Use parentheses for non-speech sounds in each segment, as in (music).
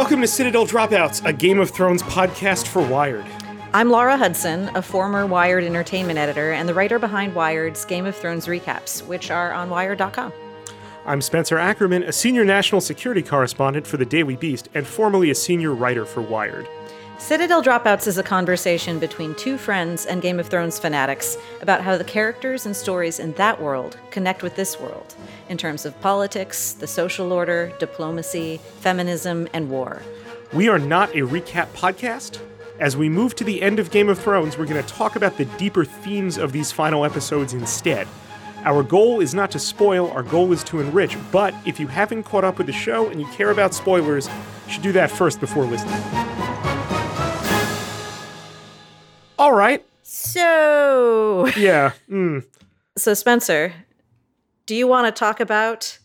Welcome to Citadel Dropouts, a Game of Thrones podcast for Wired. I'm Laura Hudson, a former Wired entertainment editor and the writer behind Wired's Game of Thrones recaps, which are on Wired.com. I'm Spencer Ackerman, a senior national security correspondent for the Daily Beast and formerly a senior writer for Wired. Citadel Dropouts is a conversation between two friends and Game of Thrones fanatics about how the characters and stories in that world connect with this world in terms of politics, the social order, diplomacy, feminism, and war. We are not a recap podcast. As we move to the end of Game of Thrones, we're going to talk about the deeper themes of these final episodes instead. Our goal is not to spoil, our goal is to enrich, but if you haven't caught up with the show and you care about spoilers, you should do that first before listening. All right. So, Yeah. (laughs) Mm. so Spencer, do you want to talk about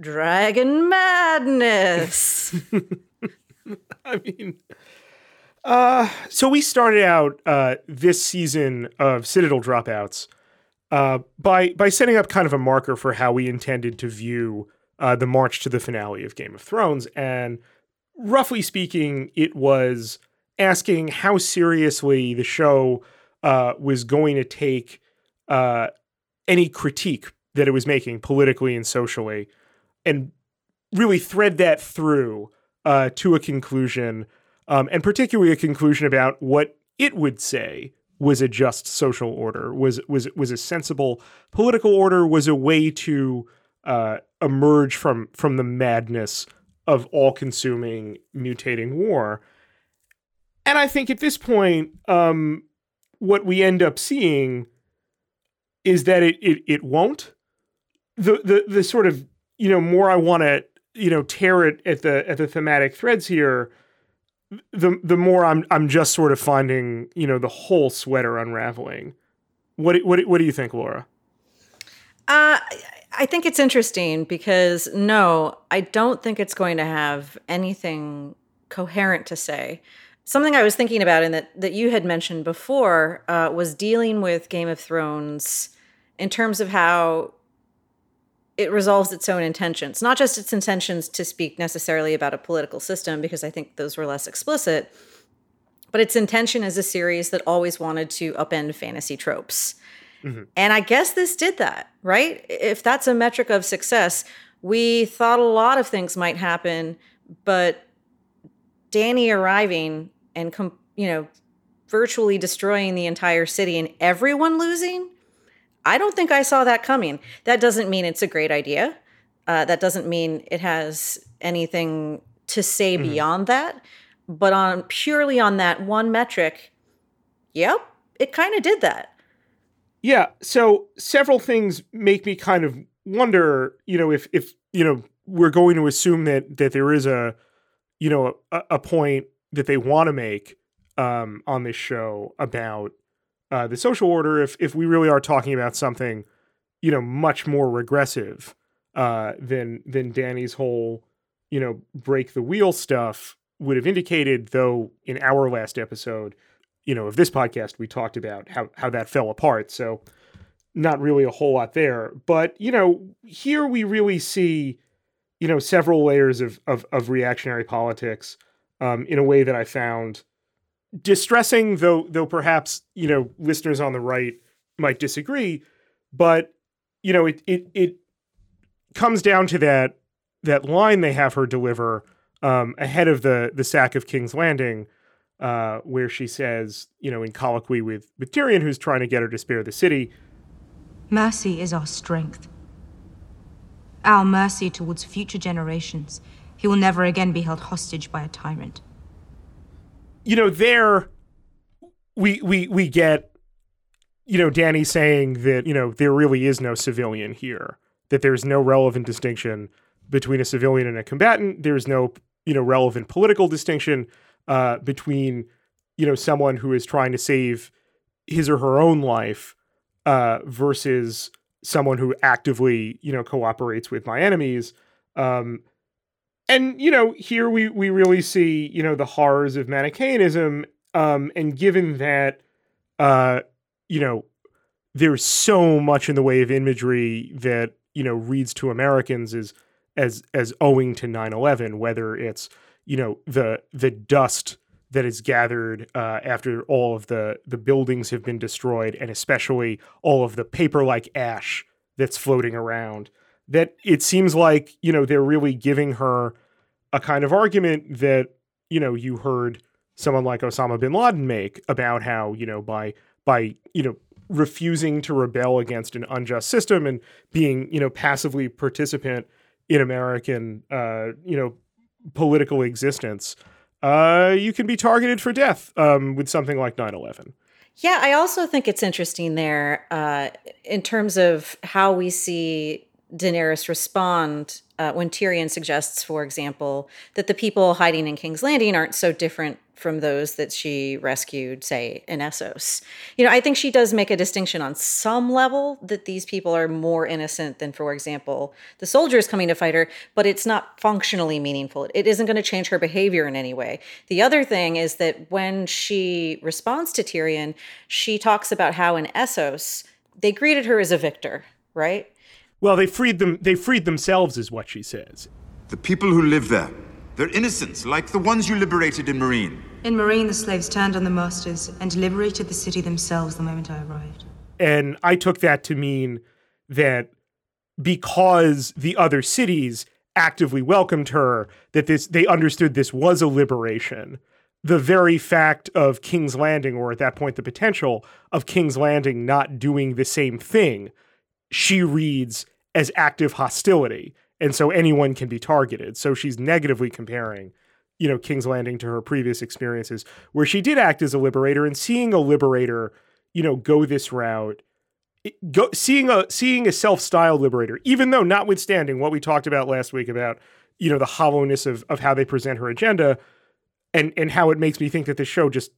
Dragon Madness? (laughs) I mean, uh, so we started out uh, this season of Citadel Dropouts uh, by by setting up kind of a marker for how we intended to view uh, the march to the finale of Game of Thrones, and roughly speaking, it was asking how seriously the show uh, was going to take uh, any critique that it was making politically and socially, and really thread that through uh, to a conclusion, um, and particularly a conclusion about what it would say was a just social order, was was was a sensible political order, was a way to uh, emerge from from the madness of all-consuming mutating war. And I think at this point, um, what we end up seeing is that it it, it won't. The, the the sort of you know more I want to you know tear it at the at the thematic threads here the the more i'm i'm just sort of finding you know the whole sweater unraveling what what what do you think laura Uh, I think it's interesting because no, I don't think it's going to have anything coherent to say. Something I was thinking about and that, that you had mentioned before uh, was dealing with Game of Thrones in terms of how it resolves its own intentions, not just its intentions to speak necessarily about a political system, because I think those were less explicit, but its intention as a series that always wanted to upend fantasy tropes. And I guess this did that, right? If that's a metric of success, we thought a lot of things might happen, but Dany arriving and com- you know virtually destroying the entire city and everyone losing, I don't think I saw that coming. That doesn't mean it's a great idea. Uh, that doesn't mean it has anything to say beyond that. But on purely on that one metric, yep, it kind of did that. yeah so several things make me kind of wonder you know if if you know we're going to assume that that there is a you know a, a point that they want to make um on this show about uh the social order if if we really are talking about something you know much more regressive uh than than Dany's whole you know break the wheel stuff would have indicated though in our last episode you know of this podcast we talked about how how that fell apart. So not really a whole lot there. But you know here we really see you know several layers of of, of reactionary politics um, in a way that I found distressing though though perhaps you know listeners on the right might disagree but you know it it it comes down to that that line they have her deliver um, ahead of the the sack of King's Landing uh, where she says, you know, in colloquy with, with Tyrion, who's trying to get her to spare the city, Mercy is our strength. Our mercy towards future generations. He will never again be held hostage by a tyrant. you know, there we we we get, you know, Dany saying that you know there really is no civilian here, that there's no relevant distinction between a civilian and a combatant. There's no you know relevant political distinction uh, between you know someone who is trying to save his or her own life uh, versus someone who actively you know cooperates with my enemies. Um, and you know here we we really see you know the horrors of manichaeism Um, and given that uh, you know there's so much in the way of imagery that you know reads to Americans as as as owing to 9/11 whether it's you know the the dust that is gathered uh, after all of the the buildings have been destroyed, and especially all of the paper like ash that's floating around. That it seems like you know they're really giving her a kind of argument that you know you heard someone like Osama bin Laden make about how you know by by you know refusing to rebel against an unjust system and being you know passively participant in American uh, you know political existence, uh, you can be targeted for death um, with something like 9/11. Yeah, I also think it's interesting there uh, in terms of how we see Daenerys respond uh, when Tyrion suggests, for example, that the people hiding in King's Landing aren't so different from those that she rescued, say, in Essos. You know, I think she does make a distinction on some level that these people are more innocent than, for example, the soldiers coming to fight her, but it's not functionally meaningful. It isn't going to change her behavior in any way. The other thing is that when she responds to Tyrion, she talks about how in Essos, they greeted her as a victor, right? Well, they freed them. They freed themselves, is what she says. The people who live there, they're innocents, like the ones you liberated in Meereen. In Meereen, the slaves turned on the masters and liberated the city themselves the moment I arrived. And I took that to mean that because the other cities actively welcomed her, that this they understood this was a liberation. The very fact of King's Landing, or at that point the potential of King's Landing not doing the same thing, she reads as active hostility. And so anyone can be targeted. So she's negatively comparing, you know, King's Landing to her previous experiences where she did act as a liberator and seeing a liberator, you know, go this route. Go, seeing a seeing a self-styled liberator, even though notwithstanding what we talked about last week about you know the hollowness of of how they present her agenda, and and how it makes me think that the show just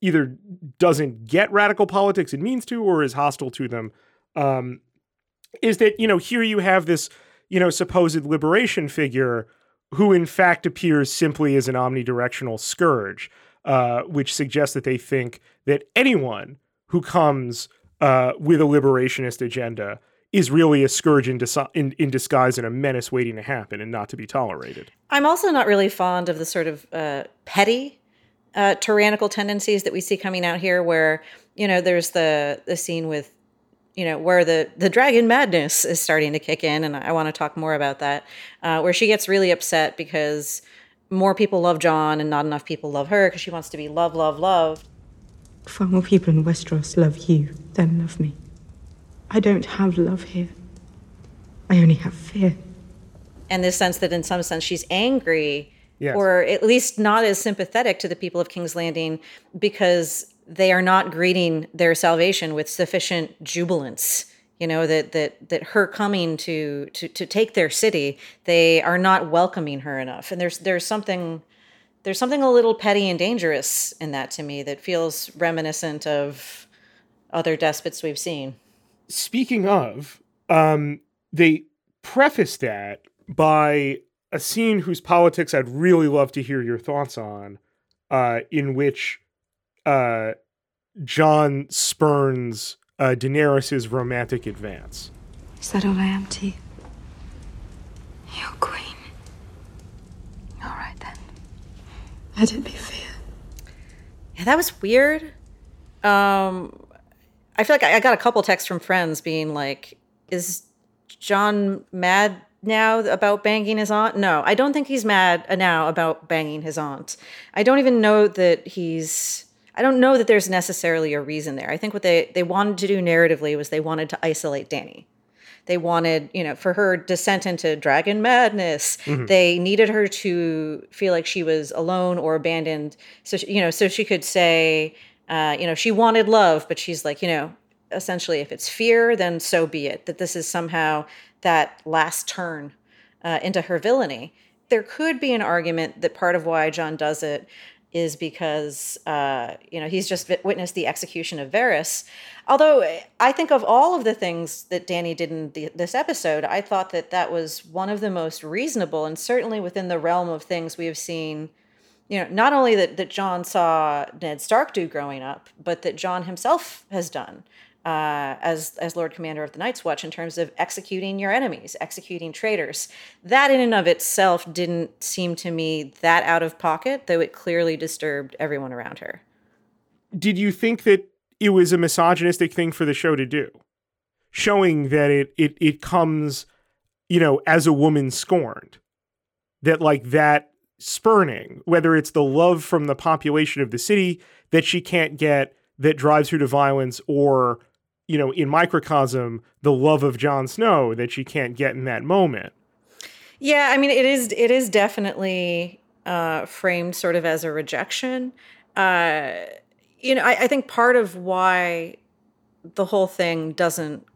either doesn't get radical politics it means to, or is hostile to them. Um, is that you know here you have this you know supposed liberation figure who in fact appears simply as an omnidirectional scourge, uh, which suggests that they think that anyone who comes uh, with a liberationist agenda is really a scourge in, dis- in, in, disguise and a menace waiting to happen and not to be tolerated. I'm also not really fond of the sort of uh, petty uh, tyrannical tendencies that we see coming out here, where you know there's the the scene with you know where the the dragon madness is starting to kick in and i want to talk more about that uh, where she gets really upset because more people love jon and not enough people love her because she wants to be love love love. Far more people in westeros love you than love me. I don't have love here. I only have fear. And this sense that in some sense she's angry yes. or at least not as sympathetic to the people of king's landing because they are not greeting their salvation with sufficient jubilance you know that that that her coming to to to take their city they are not welcoming her enough. And there's there's something there's something a little petty and dangerous in that to me that feels reminiscent of other despots we've seen. Speaking of um they preface that by a scene whose politics I'd really love to hear your thoughts on uh in which uh, Jon spurns uh, Daenerys' romantic advance. Is that all I am to you? Your queen. All right then. Let it be fear. Yeah, that was weird. Um, I feel like I, I got a couple texts from friends being like, "Is Jon mad now about banging his aunt? No, I don't think he's mad now about banging his aunt. I don't even know that he's I don't know that there's necessarily a reason there. I think what they they wanted to do narratively was they wanted to isolate Dany. They wanted, you know, for her descent into dragon madness. Mm-hmm. They needed her to feel like she was alone or abandoned. So she, you know, so she could say, uh, you know, she wanted love, but she's like, you know, essentially, if it's fear, then so be it. That this is somehow that last turn uh, into her villainy. There could be an argument that part of why Jon does it is because uh, you know he's just witnessed the execution of Varys. Although I think of all of the things that Dany did in the, this episode, I thought that that was one of the most reasonable, and certainly within the realm of things we have seen. You know, not only that that Jon saw Ned Stark do growing up, but that Jon himself has done. Uh, as as Lord Commander of the Night's Watch in terms of executing your enemies, executing traitors. That in and of itself didn't seem to me that out of pocket, though it clearly disturbed everyone around her. Did you think that it was a misogynistic thing for the show to do, showing that it it it comes, you know, as a woman scorned, that like that spurning, whether it's the love from the population of the city that she can't get that drives her to violence or you know, in microcosm, the love of Jon Snow that she can't get in that moment. Yeah, I mean, it is it is definitely uh, framed sort of as a rejection. Uh, you know, I, I think part of why the whole thing doesn't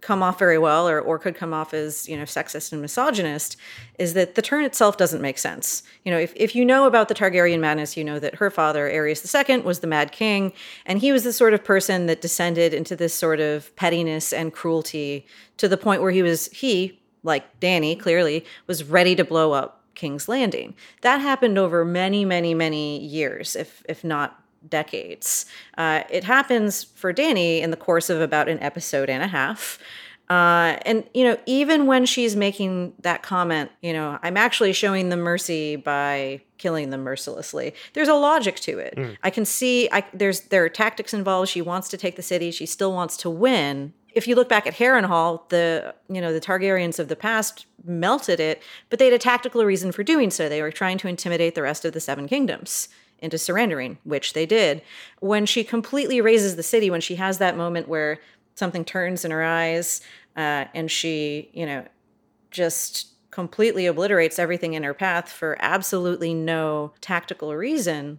come off very well or, or could come off as you know sexist and misogynist is that the turn itself doesn't make sense. You know if, if you know about the targaryen madness you know that her father aerys ii was the mad king and he was the sort of person that descended into this sort of pettiness and cruelty to the point where he was he like dany clearly was ready to blow up king's landing. That happened over many many many years if if not decades. Uh, it happens for Dany in the course of about an episode and a half. Uh, and you know, even when she's making that comment, you know, I'm actually showing them mercy by killing them mercilessly. There's a logic to it. Mm. I can see. I, there's there are tactics involved. She wants to take the city. She still wants to win. If you look back at Harrenhal, the you know the Targaryens of the past melted it, but they had a tactical reason for doing so. They were trying to intimidate the rest of the Seven Kingdoms into surrendering, which they did. When she completely razes the city, when she has that moment where something turns in her eyes uh, and she, you know, just completely obliterates everything in her path for absolutely no tactical reason,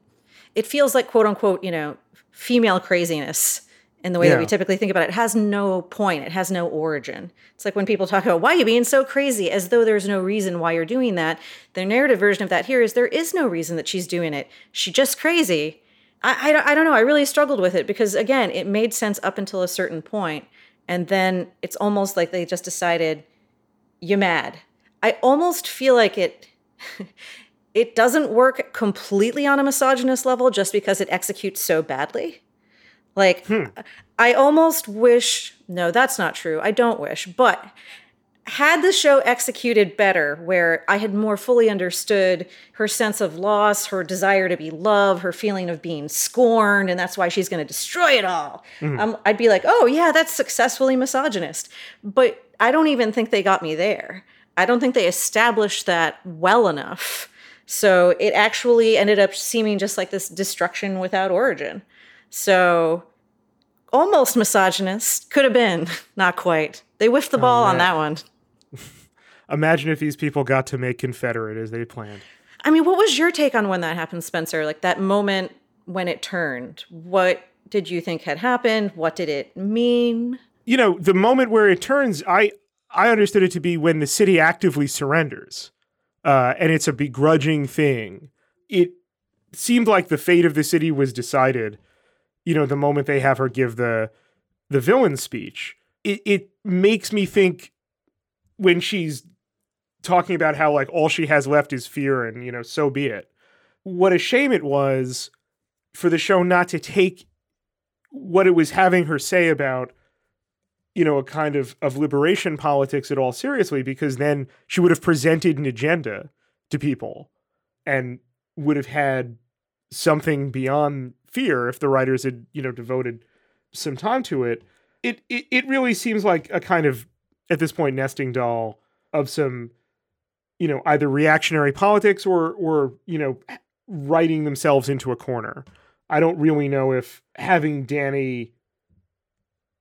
it feels like quote unquote, you know, female craziness in the way yeah. that we typically think about it. it has no point. It has no origin. It's like when people talk about why you being so crazy? as though there's no reason why you're doing that. The narrative version of that here is there is no reason that she's doing it. She's just crazy. I, I, I don't know. I really struggled with it because again it made sense up until a certain point and then it's almost like they just decided you're mad. I almost feel like it (laughs) it doesn't work completely on a misogynist level just because it executes so badly like, hmm. I almost wish, no, that's not true. I don't wish, but had the show executed better, where I had more fully understood her sense of loss, her desire to be loved, her feeling of being scorned, and that's why she's going to destroy it all, mm-hmm. um, I'd be like, oh, yeah, that's successfully misogynist. But I don't even think they got me there. I don't think they established that well enough. So it actually ended up seeming just like this destruction without origin. So almost misogynist. Could have been. (laughs) Not quite. They whiffed the oh, ball oh, on that one. (laughs) Imagine if these people got to make Confederate as they planned. I mean, what was your take on when that happened, Spencer? Like that moment when it turned. What did you think had happened? What did it mean? You know, the moment where it turns, I I understood it to be when the city actively surrenders, uh, and it's a begrudging thing. It seemed like the fate of the city was decided you know, the moment they have her give the the villain speech, it, it makes me think when she's talking about how like all she has left is fear and you know so be it. What a shame it was for the show not to take what it was having her say about you know a kind of of liberation politics at all seriously because then she would have presented an agenda to people and would have had something beyond fear if the writers had you know devoted some time to it. It it, it really seems like a kind of at this point nesting doll of some you know either reactionary politics or or you know writing themselves into a corner. I don't really know if having Dany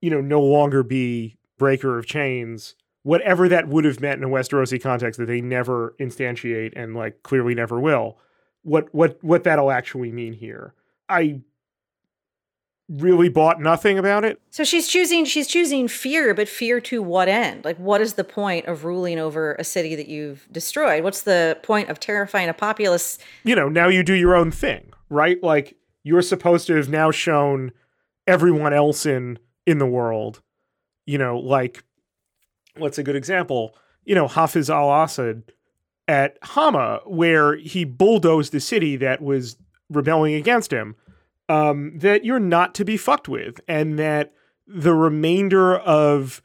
you know no longer be breaker of chains whatever that would have meant in a Westerosi context that they never instantiate and like clearly never will what what what that'll actually mean here. I really bought nothing about it. So she's choosing she's choosing fear, but fear to what end? Like what is the point of ruling over a city that you've destroyed? What's the point of terrifying a populace? You know, now you do your own thing, right? Like you're supposed to have now shown everyone else in in the world, you know, like what's a good example? You know, Hafiz al-Assad at Hama, where he bulldozed the city that was rebelling against him, um, that you're not to be fucked with, and that the remainder of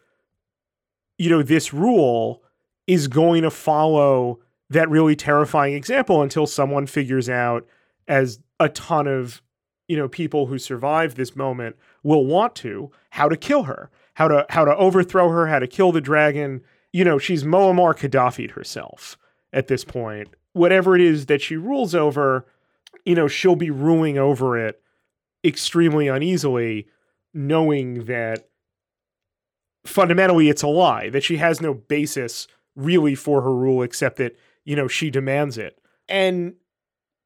you know this rule is going to follow that really terrifying example until someone figures out as a ton of you know people who survive this moment will want to how to kill her how to how to overthrow her how to kill the dragon. You know she's Muammar Gaddafi herself at this point. Whatever it is that she rules over you know she'll be ruling over it extremely uneasily knowing that fundamentally it's a lie that she has no basis really for her rule except that you know she demands it. And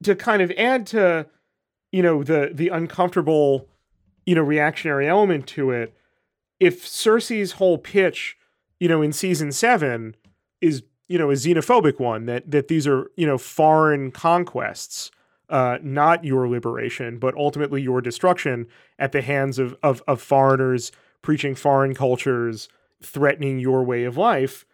to kind of add to you know the the uncomfortable you know reactionary element to it if cersei's whole pitch you know in season 7 is you know a xenophobic one that that these are you know foreign conquests uh, not your liberation, but ultimately your destruction at the hands of, of, of foreigners preaching foreign cultures, threatening your way of life.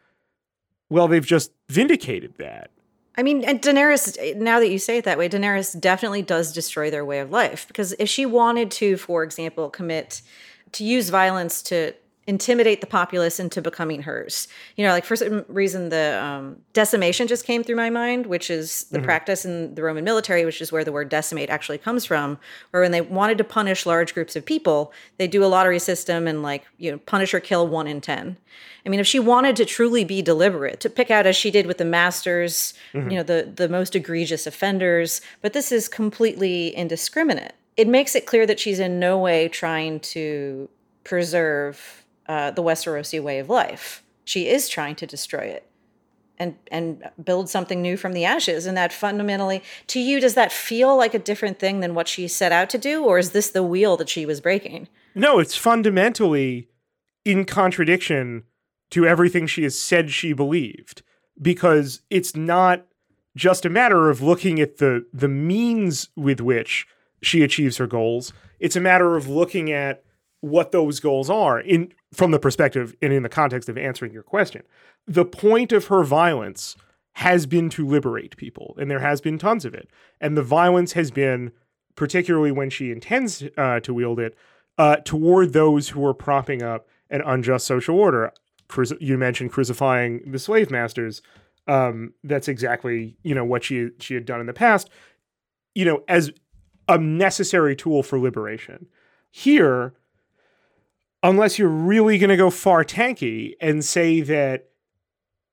Well, they've just vindicated that. I mean, and Daenerys, now that you say it that way, Daenerys definitely does destroy their way of life. Because if she wanted to, for example, commit to use violence to intimidate the populace into becoming hers. You know, like for some reason, the um, decimation just came through my mind, which is the mm-hmm. practice in the Roman military, which is where the word decimate actually comes from. Where when they wanted to punish large groups of people, they do a lottery system and like you know punish or kill one in ten. I mean, if she wanted to truly be deliberate, to pick out as she did with the masters, mm-hmm. you know, the the most egregious offenders, but this is completely indiscriminate. It makes it clear that she's in no way trying to preserve uh, the Westerosi way of life. She is trying to destroy it and and build something new from the ashes. And that fundamentally, to you, does that feel like a different thing than what she set out to do, or is this the wheel that she was breaking? No, it's fundamentally in contradiction to everything she has said she believed, because it's not just a matter of looking at the the means with which she achieves her goals. It's a matter of looking at what those goals are in from the perspective and in the context of answering your question. The point of her violence has been to liberate people, and there has been tons of it. And the violence has been, particularly when she intends uh, to wield it, uh, toward those who are propping up an unjust social order. You mentioned crucifying the slave masters. Um, that's exactly you know what she she had done in the past. You know, as a necessary tool for liberation. Here, unless you're really going to go far tanky and say that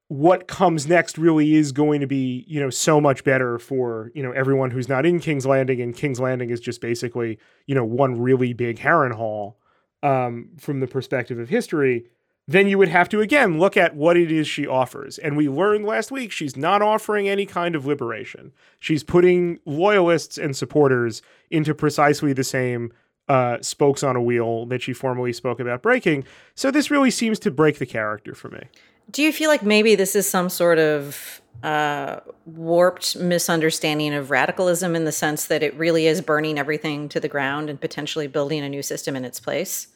what comes next really is going to be, you know, so much better for, you know, everyone who's not in King's Landing and King's Landing is just basically, you know, one really big Harrenhal um, from the perspective of history, then you would have to again look at what it is she offers. And we learned last week she's not offering any kind of liberation. She's putting loyalists and supporters into precisely the same uh, spokes on a wheel that she formerly spoke about breaking. So this really seems to break the character for me. Do you feel like maybe this is some sort of uh, warped misunderstanding of radicalism in the sense that it really is burning everything to the ground and potentially building a new system in its place?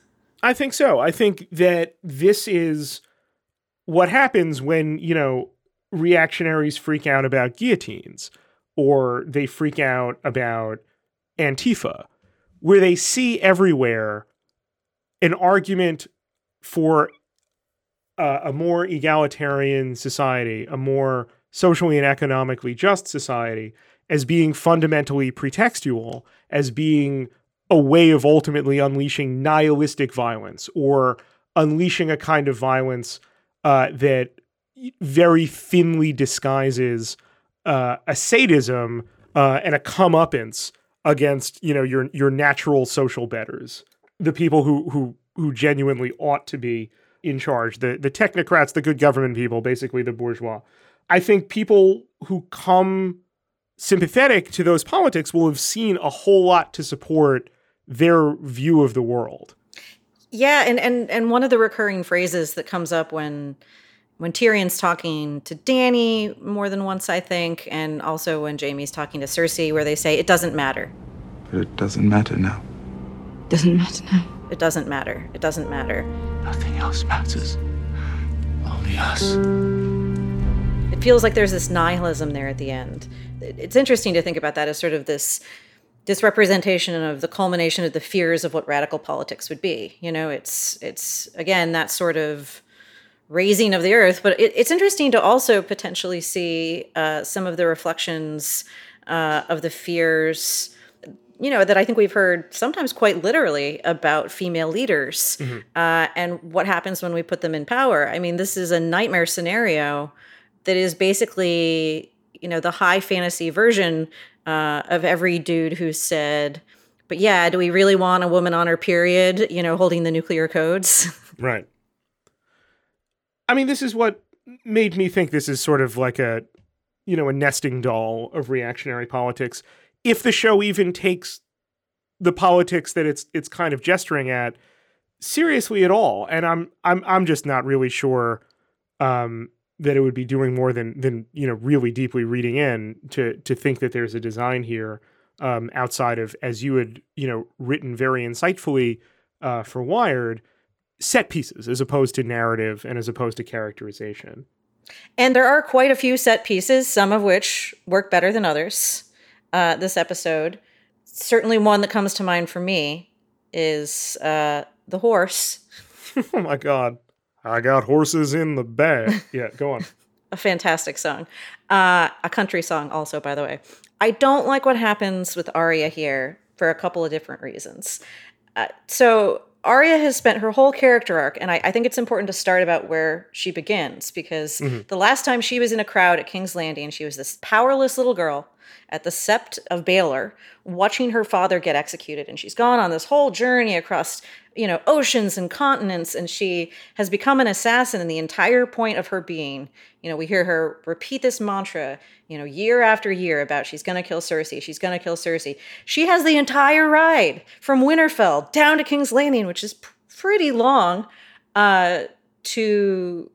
I think so. I think that this is what happens when, you know, reactionaries freak out about guillotines or they freak out about Antifa where they see everywhere an argument for uh, a more egalitarian society, a more socially and economically just society, as being fundamentally pretextual, as being a way of ultimately unleashing nihilistic violence or unleashing a kind of violence uh, that very thinly disguises uh, a sadism uh, and a comeuppance against you know your your natural social betters, the people who who who genuinely ought to be in charge, the the technocrats, the good government people, basically the bourgeois. I think people who come sympathetic to those politics will have seen a whole lot to support their view of the world. Yeah, and and and one of the recurring phrases that comes up when when Tyrion's talking to Dany more than once, I think, and also when Jaime's talking to Cersei, where they say, it doesn't matter. But it doesn't matter now. Doesn't matter now. It doesn't matter. It doesn't matter. Nothing else matters. Only us. It feels like there's this nihilism there at the end. It's interesting to think about that as sort of this this representation of the culmination of the fears of what radical politics would be. You know, it's it's again that sort of razing of the earth, but it, it's interesting to also potentially see uh, some of the reflections uh, of the fears. You know that I think we've heard sometimes quite literally about female leaders uh, and what happens when we put them in power. I mean, this is a nightmare scenario that is basically you know the high fantasy version uh, of every dude who said, "But yeah, do we really want a woman on her period? You know, holding the nuclear codes." (laughs) Right. I mean, this is what made me think this is sort of like a, you know, a nesting doll of reactionary politics. If the show even takes the politics that it's it's kind of gesturing at seriously at all, and I'm I'm I'm just not really sure um, that it would be doing more than than you know really deeply reading in to to think that there's a design here um, outside of as you had you know written very insightfully uh, for Wired set pieces as opposed to narrative and as opposed to characterization. And there are quite a few set pieces, some of which work better than others. Uh, this episode, certainly one that comes to mind for me is uh, the horse. (laughs) oh my god, I got horses in the bag. (laughs) Yeah, go on. a fantastic song, uh, a country song, also by the way. I don't like what happens with Arya here for a couple of different reasons. Uh, so Arya has spent her whole character arc, and I, I, think it's important to start about where she begins because mm-hmm. the last time she was in a crowd at King's Landing, she was this powerless little girl at the Sept of Baelor, watching her father get executed, and she's gone on this whole journey across you know oceans and continents and she has become an assassin and the entire point of her being. You know we hear her repeat this mantra you know year after year about she's going to kill cersei she's going to kill cersei. She has the entire ride from winterfell down to king's landing which is pretty long uh, to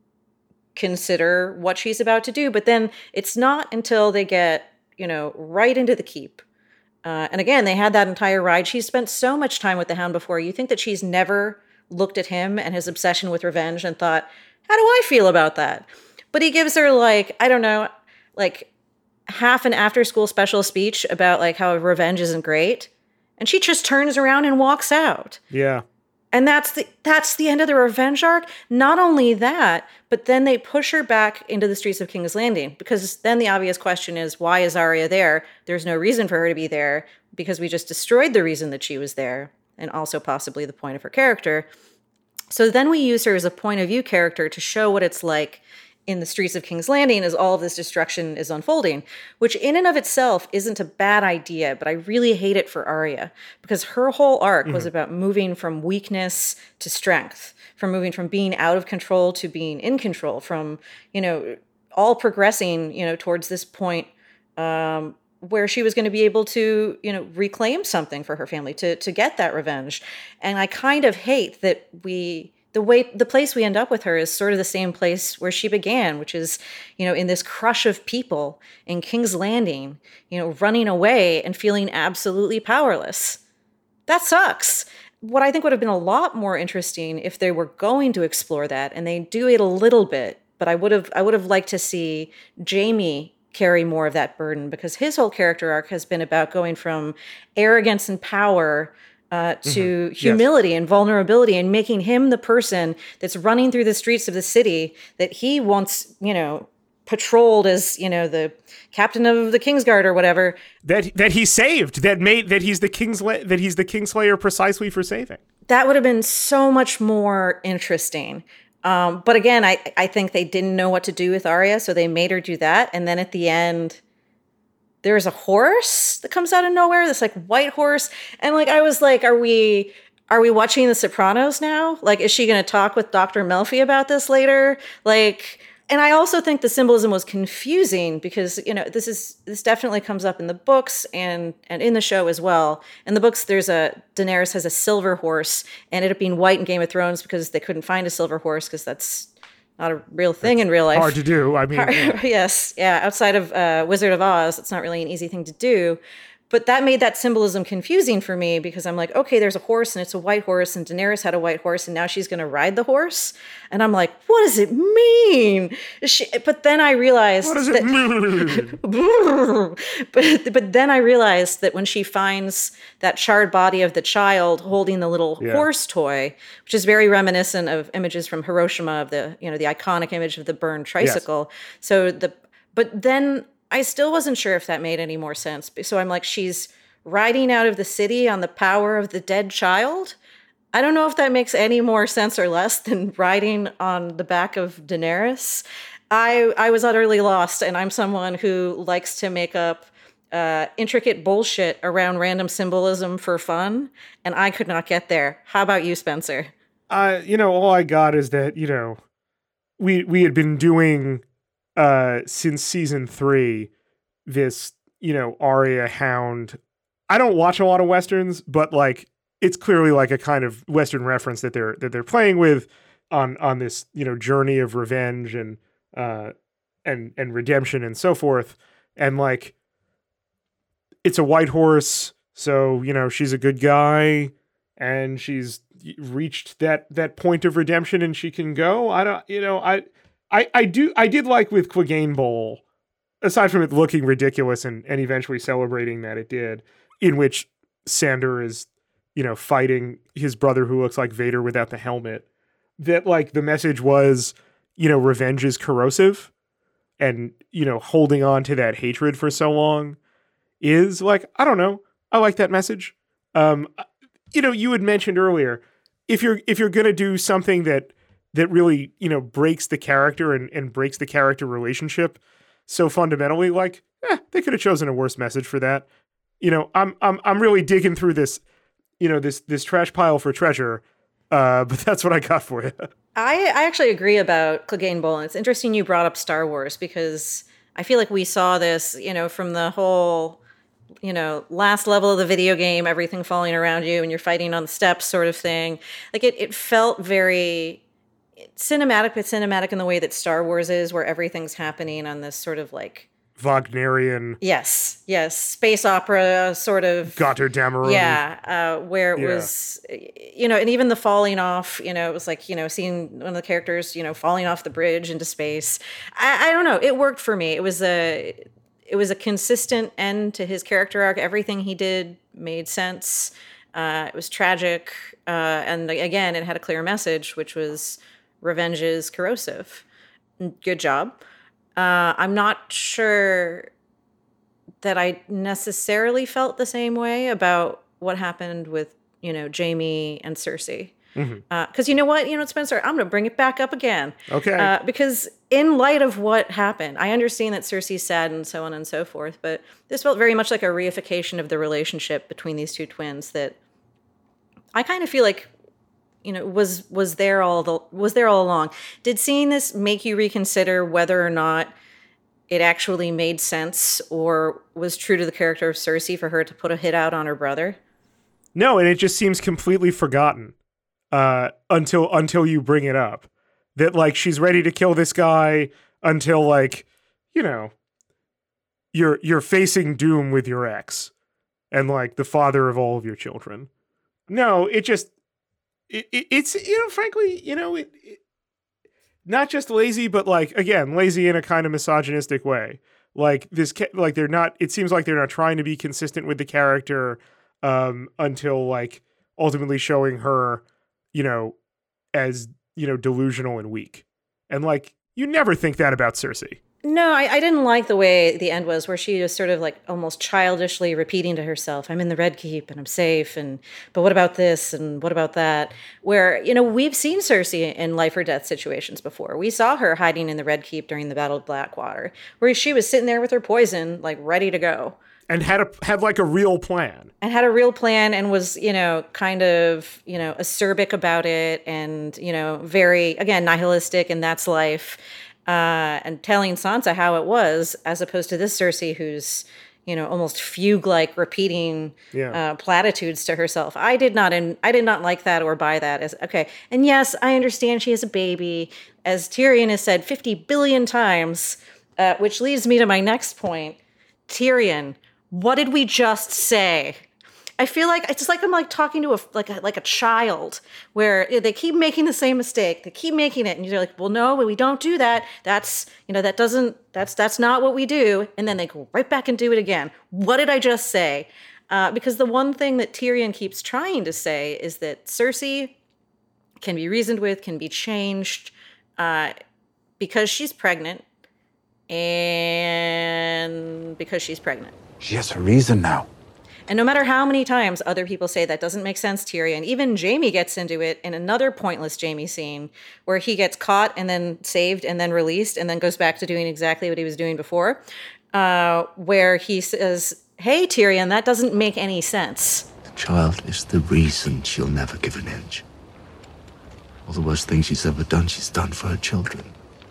consider what she's about to do. But then it's not until they get you know right into the keep uh, and again, they had that entire ride. She spent so much time with the Hound before. You think that she's never looked at him and his obsession with revenge and thought, how do I feel about that? But he gives her, like, I don't know, like half an after school special speech about like how revenge isn't great. And she just turns around and walks out. Yeah and that's the that's the end of the revenge arc. Not only that but then they push her back into the streets of king's landing because then the obvious question is why is Arya there? There's no reason for her to be there because we just destroyed the reason that she was there and also possibly the point of her character. So then we use her as a point of view character to show what it's like in the streets of King's Landing as all of this destruction is unfolding, which in and of itself isn't a bad idea, but I really hate it for Arya because her whole arc mm-hmm. was about moving from weakness to strength, from moving from being out of control to being in control, from, you know, all progressing, you know, towards this point um, where she was going to be able to, you know, reclaim something for her family to to get that revenge. And I kind of hate that we the way the place we end up with her is sort of the same place where she began which is you know in this crush of people in king's landing you know running away and feeling absolutely powerless. That sucks. What i think would have been a lot more interesting if they were going to explore that and they do it a little bit but i would have i would have liked to see jaime carry more of that burden because his whole character arc has been about going from arrogance and power uh, to mm-hmm. humility yes. and vulnerability and making him the person that's running through the streets of the city that he once, you know, patrolled as you know the captain of the Kingsguard or whatever that that he saved that made that he's the king's that he's the kingslayer precisely for saving that would have been so much more interesting um, but again I I think they didn't know what to do with Arya so they made her do that and then at the end there's a horse that comes out of nowhere, this like white horse. And like I was like, are we are we watching The Sopranos now? Like, is she gonna talk with Dr. Melfi about this later? Like and I also think the symbolism was confusing because you know this is this definitely comes up in the books and and in the show as well. In the books, there's a Daenerys has a silver horse, and ended up being white in Game of Thrones because they couldn't find a silver horse because that's not a real thing in real life. Hard to do. I mean, Hard, (laughs) yes, yeah. Outside of uh, Wizard of Oz, it's not really an easy thing to do. But that made that symbolism confusing for me because I'm like, okay, there's a horse and it's a white horse, and Daenerys had a white horse, and now she's going to ride the horse, and I'm like, what does it mean? She, but then I realized What does that, it (laughs) mean? but but then I realized that when she finds that charred body of the child holding the little Yeah. horse toy, which is very reminiscent of images from Hiroshima of the you know the iconic image of the burned tricycle. Yes. So the but then I still wasn't sure if that made any more sense. So I'm like, she's riding out of the city on the power of the dead child. I don't know if that makes any more sense or less than riding on the back of Daenerys. I I was utterly lost, and I'm someone who likes to make up uh, intricate bullshit around random symbolism for fun, and I could not get there. How about you, Spencer? uh, you know, all I got is that you know, we we had been doing uh since season three this you know Arya Hound. I don't watch a lot of westerns, but like it's clearly like a kind of western reference that they're that they're playing with on on this you know journey of revenge and uh and and redemption and so forth and like it's a white horse so you know she's a good guy and she's reached that that point of redemption and she can go i don't you know i i i do i did like with Clegane bowl aside from it looking ridiculous and and eventually celebrating that it did in which sandor is you know fighting his brother who looks like vader without the helmet that like the message was you know revenge is corrosive and you know holding on to that hatred for so long is like i don't know i like that message. Um you know you had mentioned earlier if you're if you're to do something that that really you know breaks the character and, and breaks the character relationship so fundamentally like eh, they could have chosen a worse message for that you know i'm i'm i'm really digging through this you know this this trash pile for treasure uh but that's what i got for you (laughs) I, I actually agree about Clegane Bowl. And it's interesting you brought up Star Wars because I feel like we saw this, you know, from the whole, you know, last level of the video game, everything falling around you and you're fighting on the steps sort of thing. Like it, it felt very cinematic, but cinematic in the way that Star Wars is, where everything's happening on this sort of like, wagnerian yes, yes, space opera sort of Gotterdammerung. yeah, uh, where it Yeah. was, you know, and even the falling off, you know, it was like, you know, seeing one of the characters, you know, falling off the bridge into space. I, I don't know. It worked for me. It was a, it was a consistent end to his character arc. Everything he did made sense. Uh, it was tragic, uh, and again, it had a clear message, which was revenge is corrosive. Good job. Uh, I'm not sure that I necessarily felt the same way about what happened with you know Jaime and Cersei. Because you know what, you know, Spencer, I'm going to bring it back up again. Okay. Uh, because in light of what happened, I understand that Cersei's sad and so on and so forth, but this felt very much like a reification of the relationship between these two twins that I kind of feel like you know was was there all the was there all along. Did seeing this make you reconsider whether or not it actually made sense or was true to the character of Cersei for her to put a hit out on her brother? No, and it just seems completely forgotten uh, until until you bring it up. That like she's ready to kill this guy until like you know you're you're facing doom with your ex and like the father of all of your children. No, it just it, it it's you know frankly you know it, it not just lazy but like again lazy in a kind of misogynistic way. Like this like they're not it seems like they're not trying to be consistent with the character um until like ultimately showing her you know as you know delusional and weak. And like you never think that about Cersei. No, I, I didn't like the way the end was, where she was sort of like almost childishly repeating to herself, "I'm in the Red Keep and I'm safe," and but what about this and what about that? Where you know we've seen Cersei in life or death situations before. We saw her hiding in the Red Keep during the Battle of Blackwater, where she was sitting there with her poison, like ready to go. And had a had like a real plan. and had a real plan and was you know kind of you know acerbic about it and you know very again nihilistic and that's life uh, and telling Sansa how it was as opposed to this Cersei who's you know almost fugue like repeating Yeah. uh, platitudes to herself. I did not and I did not like that or buy that as okay. And yes, I understand she has a baby, as Tyrion has said fifty billion times, uh, which leads me to my next point. Tyrion, What did we just say? I feel like it's just like I'm like talking to a like a, like a child where they keep making the same mistake. They keep making it, and you're like, "Well, no, we don't do that. That's you know that doesn't that's that's not what we do." And then they go right back and do it again. What did I just say? Uh, because the one thing that Tyrion keeps trying to say is that Cersei can be reasoned with, can be changed, uh, because she's pregnant, and because she's pregnant. She has a reason now. And no matter how many times other people say that doesn't make sense, Tyrion, even Jaime gets into it in another pointless Jaime scene where he gets caught and then saved and then released and then goes back to doing exactly what he was doing before, uh, where he says, Hey, Tyrion, that doesn't make any sense. The child is the reason she'll never give an inch. All the worst things she's ever done, she's done for her children.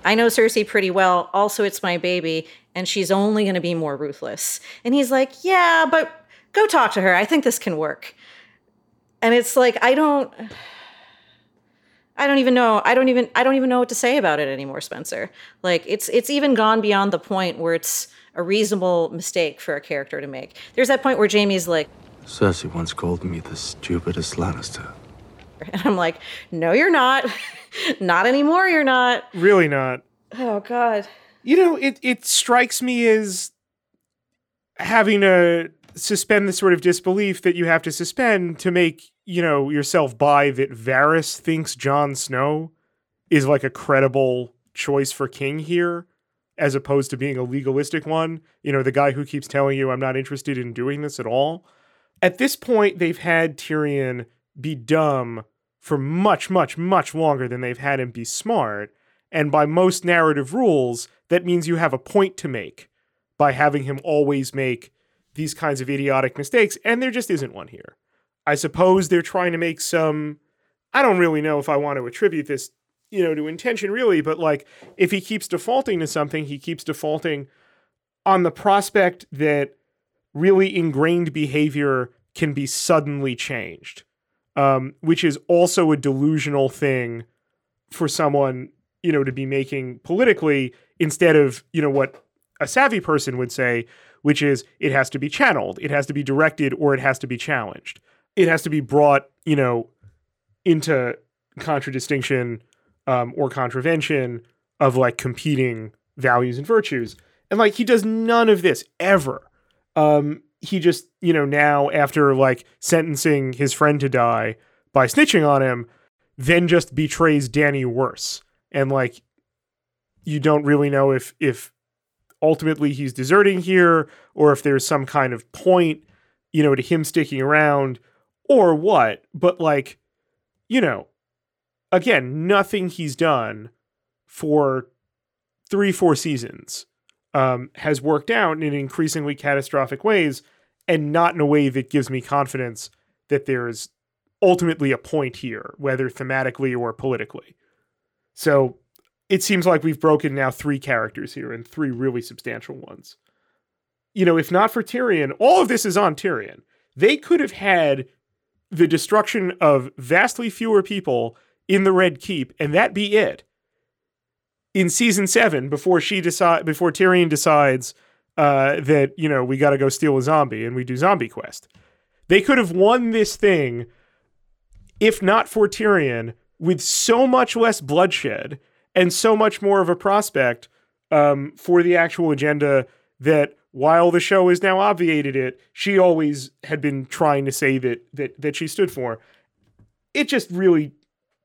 I know Cersei pretty well. Also, it's my baby, and she's only going to be more ruthless. And he's like, Yeah, but go talk to her. I think this can work. And it's like, I don't. I don't even know. I don't even I don't even know what to say about it anymore, Spencer. Like it's it's even gone beyond the point where it's a reasonable mistake for a character to make. There's that point where Jaime's like, Cersei once called me the stupidest Lannister. (laughs) and I'm like, no, you're not. (laughs) not anymore, you're not. Really not. Oh God. You know, it it strikes me as having to suspend the sort of disbelief that you have to suspend to make, you know, yourself buy that Varys thinks Jon Snow is like a credible choice for king here as opposed to being a legalistic one. You know, the guy who keeps telling you I'm not interested in doing this at all. At this point, they've had Tyrion be dumb for much, much, much longer than they've had him be smart. And by most narrative rules, that means you have a point to make by having him always make these kinds of idiotic mistakes. And there just isn't one here. I suppose they're trying to make some. I don't really know if I want to attribute this, you know, to intention really, but like if he keeps defaulting to something, he keeps defaulting on the prospect that really ingrained behavior can be suddenly changed, um, which is also a delusional thing for someone, you know, to be making politically instead of, you know, what a savvy person would say, which is it has to be channeled, it has to be directed, or it has to be challenged. It has to be brought, you know, into contradistinction um, or contravention of like competing values and virtues. And like he does none of this ever. Um, he just, you know, now after like sentencing his friend to die by snitching on him, then just betrays Dany worse. And like you don't really know if if ultimately he's deserting here or if there's some kind of point, you know, to him sticking around or what. But like, you know, again, nothing he's done for three, four seasons um, has worked out in increasingly catastrophic ways and not in a way that gives me confidence that there's ultimately a point here, whether thematically or politically. So it seems like we've broken now three characters here and three really substantial ones. You know, if not for Tyrion, all of this is on Tyrion. They could have had the destruction of vastly fewer people in the Red Keep, and that be it. In season seven, before she decide, before Tyrion decides uh, that you know we got to go steal a zombie and we do zombie quest, they could have won this thing, if not for Tyrion, with so much less bloodshed and so much more of a prospect um, for the actual agenda that while the show has now obviated it, she always had been trying to say that that that she stood for. It just really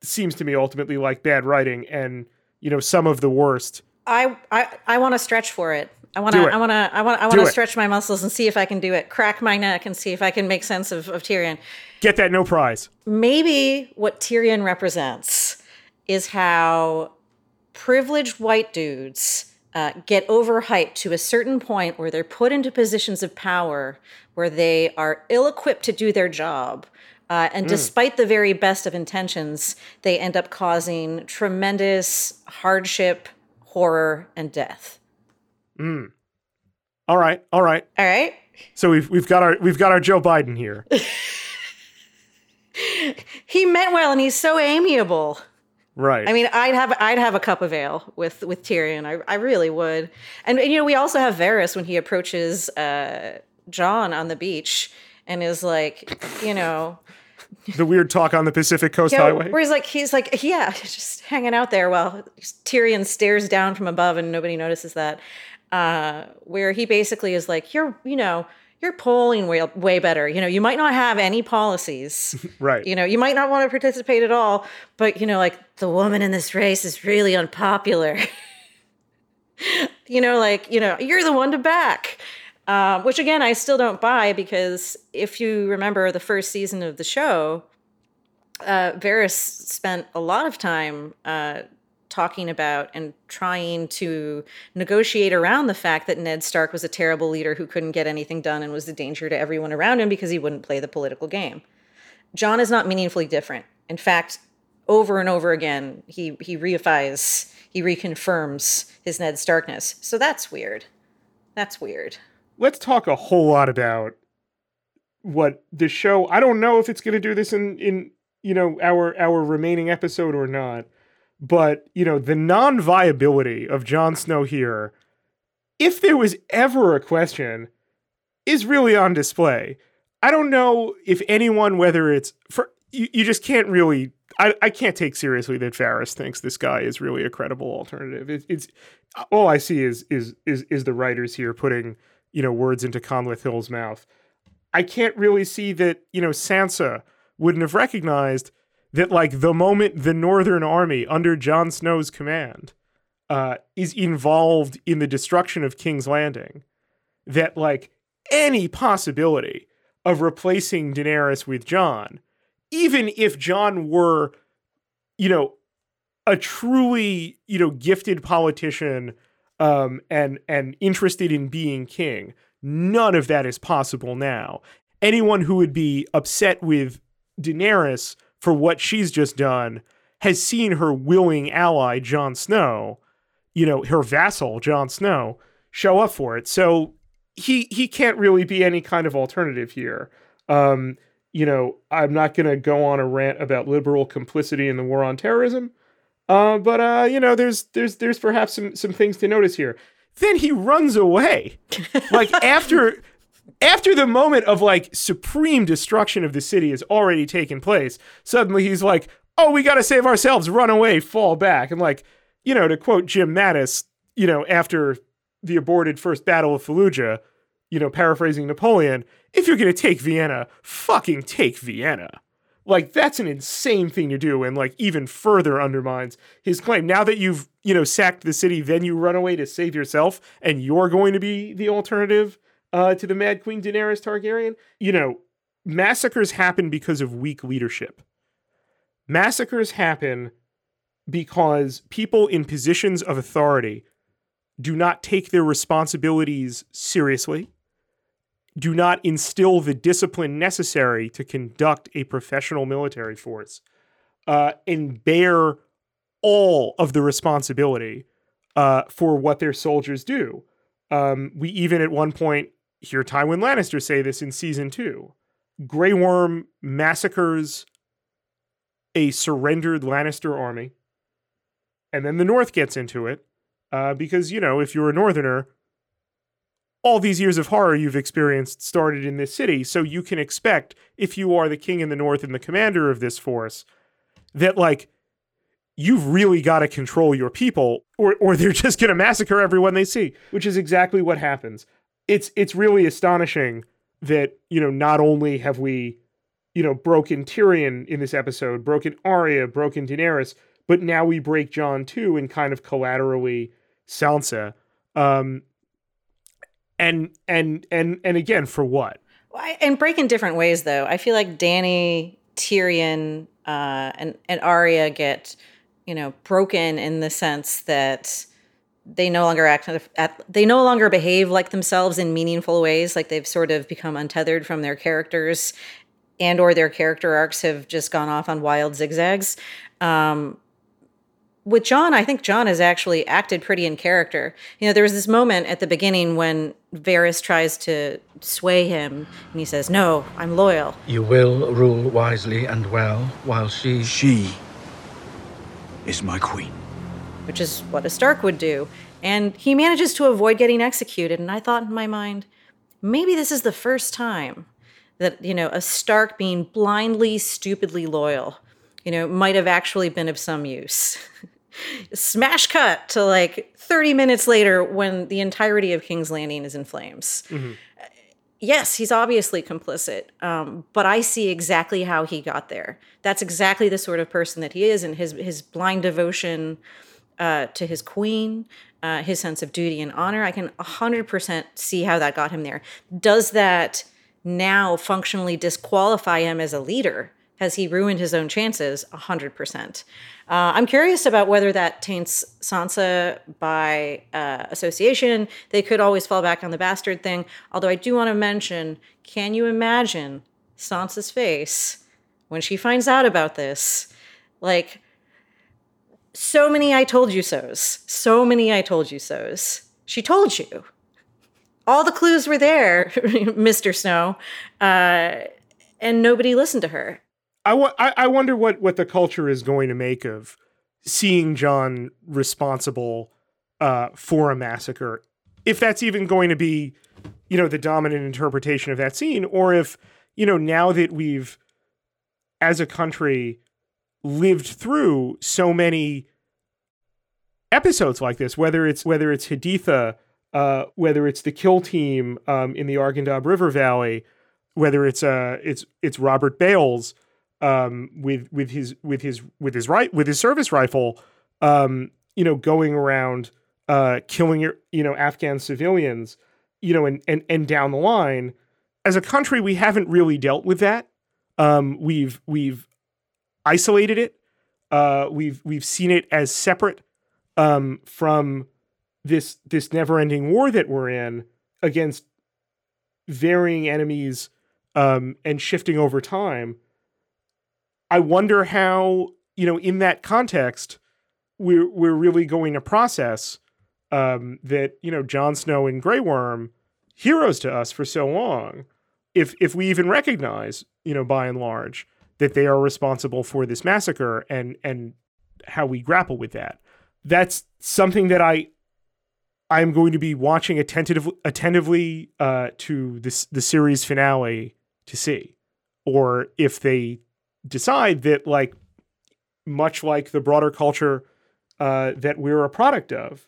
seems to me ultimately like bad writing and you know some of the worst. I I, I want to stretch for it. I want to. I want to I want I want to stretch my muscles and see if I can do it. Crack my neck and see if I can make sense of, of Tyrion. Get that no prize. Maybe what Tyrion represents is how privileged white dudes uh, get overhyped to a certain point where they're put into positions of power where they are ill equipped to do their job. Uh, and despite the very best of intentions, they end up causing tremendous hardship, horror, and death. All right, all right. All right? So we've we've got our we've got our Joe Biden here. (laughs) He meant well and he's so amiable. Right. I mean, I'd have I'd have a cup of ale with with Tyrion. I I really would. And, and, you know, we also have Varys when he approaches uh, Jon on the beach and is like, you know, (laughs) the weird talk on the Pacific Coast yeah, Highway. where he's like, he's like, yeah, just hanging out there while Tyrion stares down from above and nobody notices that. Uh, where he basically is like, you're, you know, you're polling way, way better. You know, you might not have any policies. (laughs) right. You know, you might not want to participate at all, but you know, like the woman in this race is really unpopular. (laughs) you know, like, you know, you're the one to back. Uh, which again, I still don't buy because if you remember the first season of the show, uh, Varys spent a lot of time uh, talking about and trying to negotiate around the fact that Ned Stark was a terrible leader who couldn't get anything done and was a danger to everyone around him because he wouldn't play the political game. Jon is not meaningfully different. In fact, over and over again, he he reifies, he reconfirms his Ned Starkness. So that's weird. That's weird let's talk a whole lot about what the show. I don't know if it's going to do this in in you know our our remaining episode or not, but you know the non viability of Jon Snow here. If there was ever a question, is really on display. I don't know if anyone, whether it's for you, you just can't really. I, I can't take seriously that Varys thinks this guy is really a credible alternative. It, it's all I see is is is is the writers here putting you know, words into Conleth Hill's mouth. I can't really see that, you know, Sansa wouldn't have recognized that, like, the moment the Northern Army under Jon Snow's command uh, is involved in the destruction of King's Landing, that, like, any possibility of replacing Daenerys with Jon, even if Jon were, you know, a truly, you know, gifted politician um, and and interested in being king. None of that is possible now. Anyone who would be upset with Daenerys for what she's just done has seen her willing ally Jon Snow, you know, her vassal Jon Snow, show up for it. So he he can't really be any kind of alternative here. Um, you know, I'm not going to go on a rant about liberal complicity in the war on terrorism. Uh, but uh, you know, there's there's there's perhaps some some things to notice here. Then he runs away, like after after the moment of like supreme destruction of the city has already taken place. Suddenly he's like, "Oh, we got to save ourselves! Run away! Fall back!" And like, you know, to quote Jim Mattis, you know, after the aborted first battle of Fallujah, you know, paraphrasing Napoleon, if you're gonna take Vienna, fucking take Vienna. Like that's an insane thing to do and like even further undermines his claim. Now that you've, you know, sacked the city, then you run away to save yourself and you're going to be the alternative uh, to the Mad Queen Daenerys Targaryen. You know, massacres happen because of weak leadership. Massacres happen because people in positions of authority do not take their responsibilities seriously do not instill the discipline necessary to conduct a professional military force uh, and bear all of the responsibility uh, for what their soldiers do. Um, we even at one point hear Tywin Lannister say this in season two. Grey Worm massacres a surrendered Lannister army, and then the North gets into it uh, because, you know, if you're a Northerner, all these years of horror you've experienced started in this city. So you can expect, if you are the king in the north and the commander of this force, that like you've really got to control your people or or they're (laughs) just going to massacre everyone they see, which is exactly what happens. It's it's really astonishing that, you know, not only have we, you know, broken Tyrion in this episode, broken Arya, broken Daenerys, but now we break Jon too and kind of collaterally Sansa. Um, and and and and again for what and break in different ways though i feel like Dany, tyrion uh, and and arya get you know broken in the sense that they no longer act at, they no longer behave like themselves in meaningful ways like they've sort of become untethered from their characters and or their character arcs have just gone off on wild zigzags um, with Jon, I think Jon has actually acted pretty in character. You know, there was this moment at the beginning when Varys tries to sway him, and he says, "No, I'm loyal." You will rule wisely and well, while she she is my queen, which is what a Stark would do. And he manages to avoid getting executed. And I thought in my mind, maybe this is the first time that you know a Stark being blindly, stupidly loyal, you know, might have actually been of some use. (laughs) Smash cut to like 30 minutes later when the entirety of King's Landing is in flames. Yes, he's obviously complicit, um, but I see exactly how he got there. That's exactly the sort of person that he is, and his his blind devotion uh, to his queen, uh, his sense of duty and honor. I can 100% see how that got him there. Does that now functionally disqualify him as a leader? Has he ruined his own chances? 100%. Uh, I'm curious about whether that taints Sansa by uh, association. They could always fall back on the bastard thing. Although I do want to mention can you imagine Sansa's face when she finds out about this? Like, so many I told you so's. So many I told you so's. She told you. All the clues were there, (laughs) Mr. Snow. Uh, and nobody listened to her. I, I, I wonder what, what the culture is going to make of seeing Jon responsible uh, for a massacre. If that's even going to be, you know, the dominant interpretation of that scene, or if, you know, now that we've, as a country, lived through so many episodes like this, whether it's whether it's Haditha, uh, whether it's the kill team um, in the Arghandab River Valley, whether it's uh it's it's Robert Bales um, with with his with his with his right with his service rifle, um, you know, going around uh, killing your you know Afghan civilians, you know, and and and down the line, as a country, we haven't really dealt with that. Um, we've we've isolated it. Uh, we've we've seen it as separate um, from this this never ending war that we're in against varying enemies um, and shifting over time. I wonder how you know in that context we're we're really going to process um, that you know Jon Snow and Grey Worm heroes to us for so long. If if we even recognize you know by and large that they are responsible for this massacre and and how we grapple with that. That's something that I I'm going to be watching attentive, attentively uh, to this the series finale to see, or if they decide that like much like the broader culture uh, that we're a product of,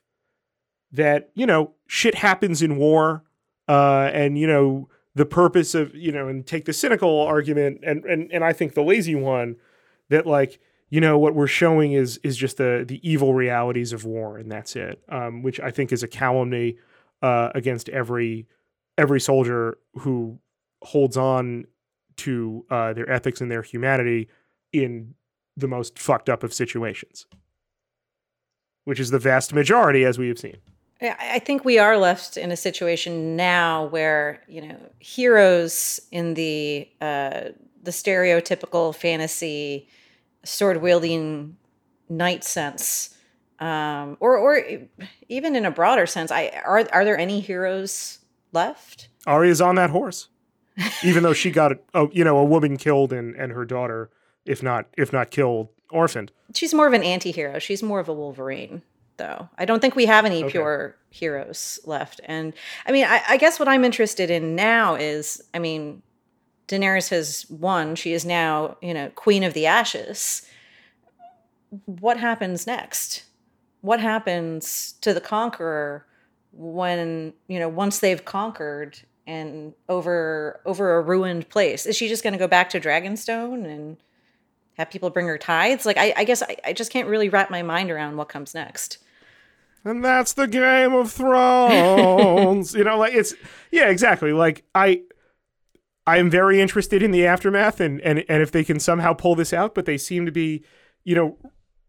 that you know shit happens in war, uh, and you know the purpose of you know and take the cynical argument and and and I think the lazy one that like you know what we're showing is is just the the evil realities of war and that's it um, which i think is a calumny uh, against every every soldier who holds on to uh, their ethics and their humanity in the most fucked up of situations which is the vast majority as we have seen I I think we are left in a situation now where you know heroes in the uh, the stereotypical fantasy sword wielding knight sense, um, or or even in a broader sense, I are are there any heroes left? Arya's on that horse even though she got a, you know a woman killed and and her daughter if not if not killed orphaned She's more of an anti-hero. She's more of a Wolverine, though. I don't think we have any pure heroes left. And I mean, I, I guess what I'm interested in now is, I mean, Daenerys has won. She is now, you know, Queen of the Ashes. What happens next? What happens to the Conqueror when you know once they've conquered and over over a ruined place? Is she just going to go back to Dragonstone and have people bring her tithes? Like, I, I guess I, I just can't really wrap my mind around what comes next. And that's the game of thrones. You know like it's yeah exactly. Like i i am very interested in the aftermath and and and if they can somehow pull this out but they seem to be you know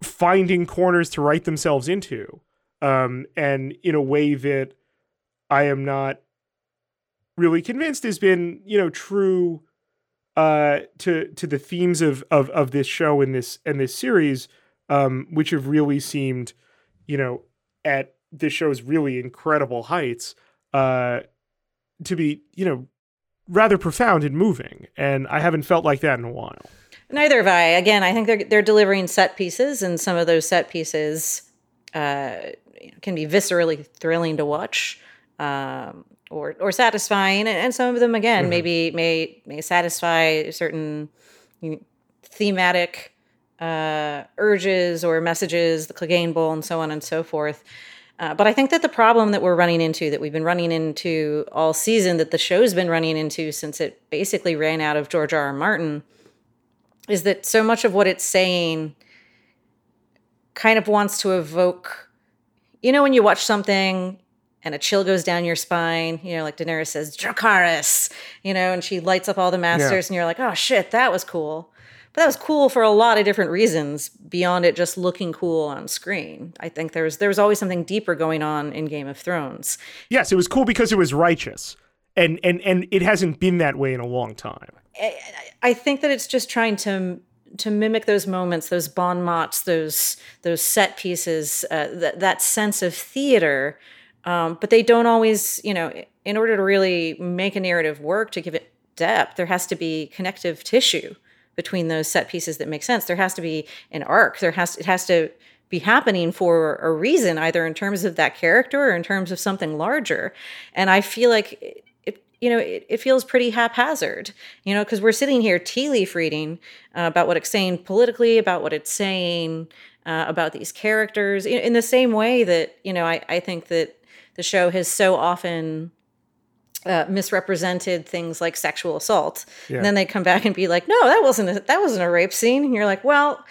finding corners to write themselves into um and in a way that i am not really convinced has been you know true uh to to the themes of of of this show and this and this series um which have really seemed you know at this show's really incredible heights uh to be you know rather profound and moving and i haven't felt like that in a while Neither have I. Again, I think they're they're delivering set pieces, and some of those set pieces uh, can be viscerally thrilling to watch, um, or or satisfying, and, and some of them again maybe may may satisfy certain thematic uh, urges or messages, the Clegane Bowl, and so on and so forth. Uh, but I think that the problem that we're running into, that we've been running into all season, that the show's been running into since it basically ran out of George R. R. Martin, is that so much of what it's saying kind of wants to evoke, you know, when you watch something and a chill goes down your spine, you know, like Daenerys says, Dracarys, you know, and she lights up all the masters, and you're like, oh shit, that was cool. But that was cool for a lot of different reasons beyond it just looking cool on screen. I think there was there was always something deeper going on in Game of Thrones. Yes, it was cool because it was righteous. And and and it hasn't been that way in a long time. I, I think that it's just trying to to mimic those moments, those bon mots, those those set pieces, uh, that that sense of theater. Um, but they don't always, you know, in order to really make a narrative work, to give it depth, there has to be connective tissue between those set pieces that make sense. There has to be an arc. There has it has to be happening for a reason, either in terms of that character or in terms of something larger. And I feel like it, you know, it, it feels pretty haphazard, you know, because we're sitting here tea leaf reading uh, about what it's saying politically, about what it's saying uh, about these characters, in, in the same way that you know, I, I think that the show has so often uh, misrepresented things like sexual assault. Yeah. And then they come back and be like, "No, that wasn't a, that wasn't a rape scene." And you're like, "Well,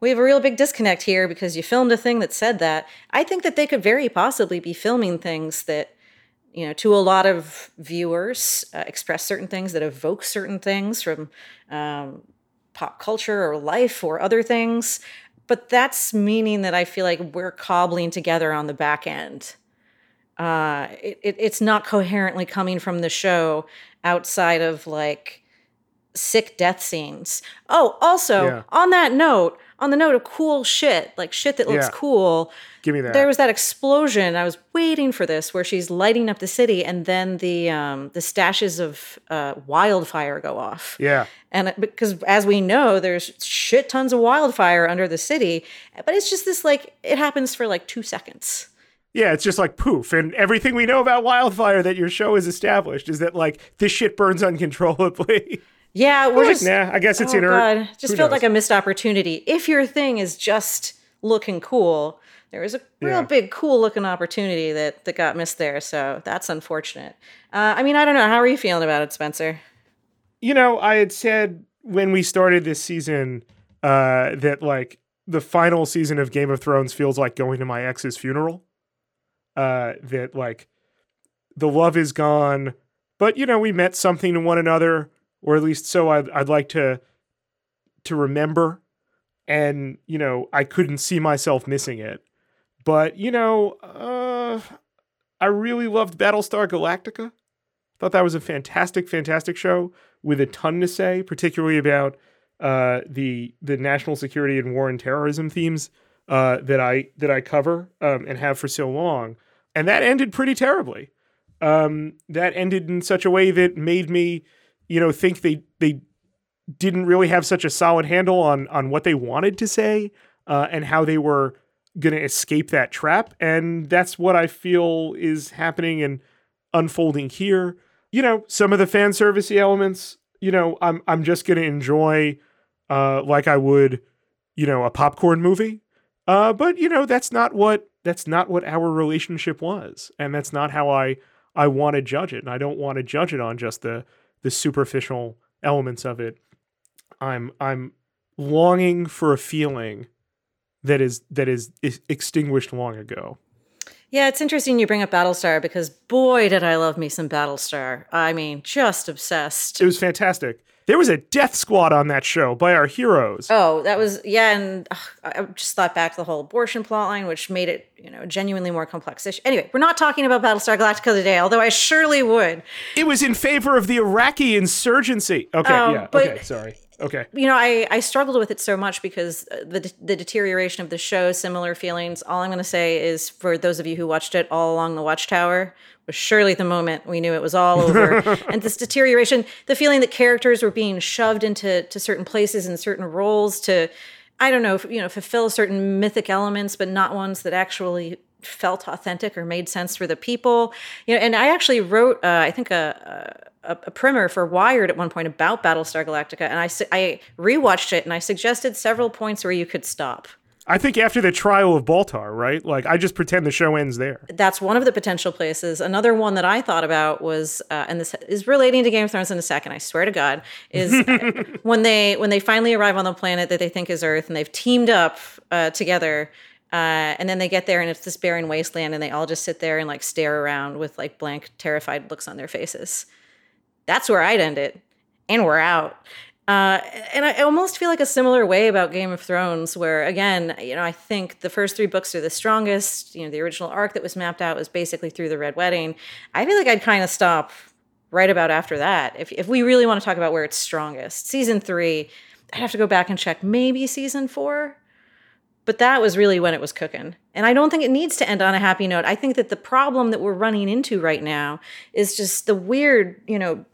we have a real big disconnect here because you filmed a thing that said that." I think that they could very possibly be filming things that you know to a lot of viewers uh, express certain things that evoke certain things from um, pop culture or life or other things. But that's meaning that I feel like we're cobbling together on the back end uh, it, it, it's not coherently coming from the show outside of like sick death scenes. Oh, also Yeah. on that note, on the note of cool shit, like shit that looks Yeah. cool. Give me that. There was that explosion. I was waiting for this, where she's lighting up the city, and then the um, the stashes of uh, wildfire go off. yeah. And it- because as we know, there's shit tons of wildfire under the city, but it's just this like it happens for like two seconds. Yeah, it's just like poof. And everything we know about wildfire that your show has established is that like this shit burns uncontrollably. (laughs) Yeah, we're Like, just nah, I guess it's oh inert. God, just Who felt knows? like a missed opportunity. If your thing is just looking cool, there was a real Yeah. big cool looking opportunity that that got missed there. So that's unfortunate. Uh, I mean, I don't know. How are you feeling about it, Spencer? you know, I had said when we started this season uh, that like the final season of Game of Thrones feels like going to my ex's funeral. Uh, that like the love is gone, but you know we met something to one another, or at least so I'd, I'd like to to remember. And you know I couldn't see myself missing it, but you know uh, I really loved Battlestar Galactica. Thought that was a fantastic, fantastic show with a ton to say, particularly about uh, the the national security and war and terrorism themes uh, that I that I cover um, and have for so long. And that ended pretty terribly. Um, that ended in such a way that made me, you know, think they they didn't really have such a solid handle on on what they wanted to say uh, and how they were going to escape that trap. And that's what I feel is happening and unfolding here. You know, some of the fan servicey elements, you know, I'm I'm just going to enjoy uh, like I would, you know, a popcorn movie. Uh, but you know, that's not what that's not what our relationship was, and that's not how I I want to judge it. And I don't want to judge it on just the the superficial elements of it. I'm I'm longing for a feeling that is that is, is extinguished long ago. Yeah, it's interesting you bring up Battlestar because boy, did I love me some Battlestar. I mean, just obsessed. It was fantastic. There was a death squad on that show by our heroes. Oh, that was yeah, and ugh, I just thought back to the whole abortion plotline, which made it you know genuinely more complex issue. Anyway, we're not talking about Battlestar Galactica today, although I surely would. It was in favor of the Iraqi insurgency. Okay, Oh, yeah. but- okay, sorry. Okay. you know, I, I struggled with it so much because uh, the the deterioration of the show, similar feelings. All I'm going to say is for those of you who watched it all along the Watchtower was surely the moment we knew it was all over. (laughs) and this deterioration, the feeling that characters were being shoved into to certain places and certain roles to, I don't know, you know, fulfill certain mythic elements, but not ones that actually felt authentic or made sense for the people. You know, and I actually wrote, uh, I think a, a, a primer for Wired at one point about Battlestar Galactica, and I I rewatched it and I suggested several points where you could stop. I think after the trial of Baltar, right? Like, I just pretend the show ends there. That's one of the potential places. Another one that I thought about was, uh, and this is relating to Game of Thrones in a second. I swear to God, is (laughs) when they when they finally arrive on the planet that they think is Earth, and they've teamed up uh, together. Uh, and then they get there and it's this barren wasteland and they all just sit there and like stare around with like blank terrified looks on their faces that's where i'd end it and we're out uh, and I almost feel like a similar way about Game of Thrones, where again, you know, I think the first three books are the strongest. You know, the original arc that was mapped out was basically through the Red Wedding. I feel like I'd kind of stop right about after that. If if we really want to talk about where it's strongest, season three, I'd have to go back and check maybe season four. But that was really when it was cooking. And I don't think it needs to end on a happy note. I think that the problem that we're running into right now is just the weird, you know,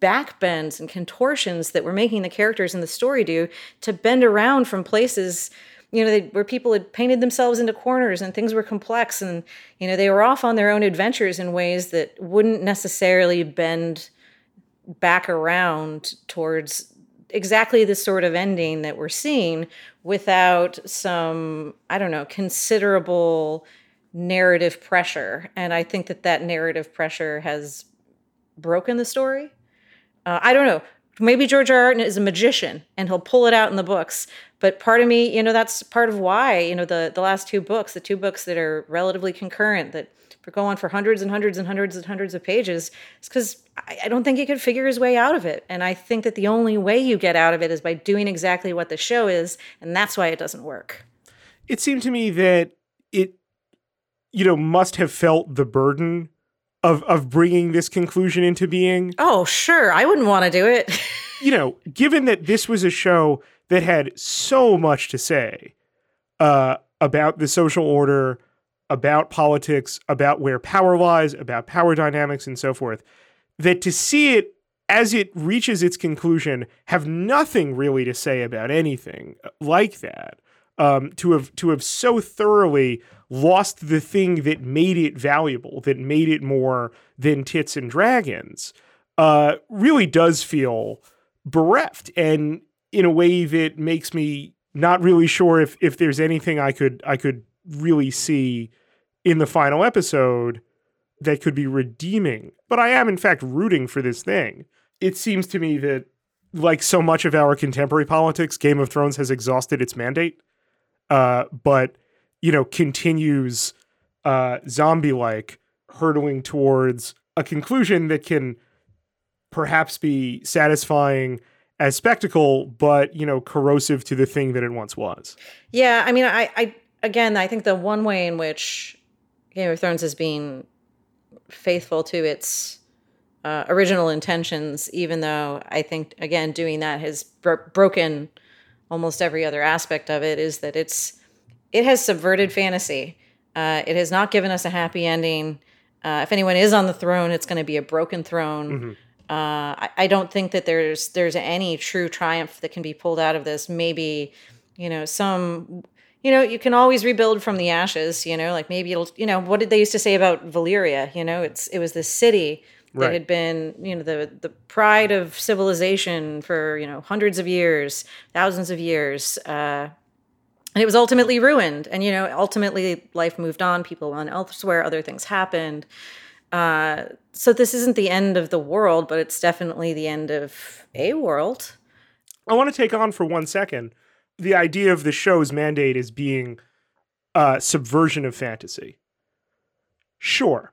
backbends and contortions that we're making the characters in the story do to bend around from places you know they, where people had painted themselves into corners and things were complex and you know they were off on their own adventures in ways that wouldn't necessarily bend back around towards exactly the sort of ending that we're seeing without some i don't know considerable narrative pressure. And i think that that narrative pressure has broken the story uh, I don't know. Maybe George R. R. Is a magician and he'll pull it out in the books. But part of me, you know, that's part of why, you know, the, the last two books, the two books that are relatively concurrent, that go on for hundreds and hundreds and hundreds and hundreds of pages, is because I, I don't think he could figure his way out of it. And I think that the only way you get out of it is by doing exactly what the show is. And that's why it doesn't work. It seemed to me that it, you know, must have felt the burden of of bringing this conclusion into being. Oh, sure. I wouldn't want to do it. (laughs) you know, given that this was a show that had so much to say uh, about the social order, about politics, about where power lies, about power dynamics, and so forth, that to see it as it reaches its conclusion have nothing really to say about anything like that. Um, to have to have so thoroughly lost the thing that made it valuable, that made it more than tits and dragons, uh, really does feel bereft, and in a way that makes me not really sure if if there's anything I could I could really see in the final episode that could be redeeming. But I am in fact rooting for this thing. It seems to me that like so much of our contemporary politics, Game of Thrones has exhausted its mandate. Uh, but you know, continues uh, zombie like hurtling towards a conclusion that can perhaps be satisfying as spectacle, but you know, corrosive to the thing that it once was. Yeah, I mean, I, I again, I think the one way in which Game of Thrones has been faithful to its uh, original intentions, even though I think again doing that has bro- broken almost every other aspect of it, is that it's it has subverted fantasy. Uh, it has not given us a happy ending. Uh, if anyone is on the throne, it's going to be a broken throne. Mm-hmm. Uh, I, I, don't think that there's there's any true triumph that can be pulled out of this. Maybe, you know, some, you know, you can always rebuild from the ashes. You know, like maybe it'll, you know, what did they used to say about Valyria? You know, it's it was this city that right. had been, you know, the the pride of civilization for you know hundreds of years, thousands of years. Uh, and it was ultimately ruined. And you know ultimately life moved on people went elsewhere other things happened. Uh, so this isn't the end of the world but it's definitely the end of a world. I want to take on for one second the idea of the show's mandate as being a subversion of fantasy. Sure.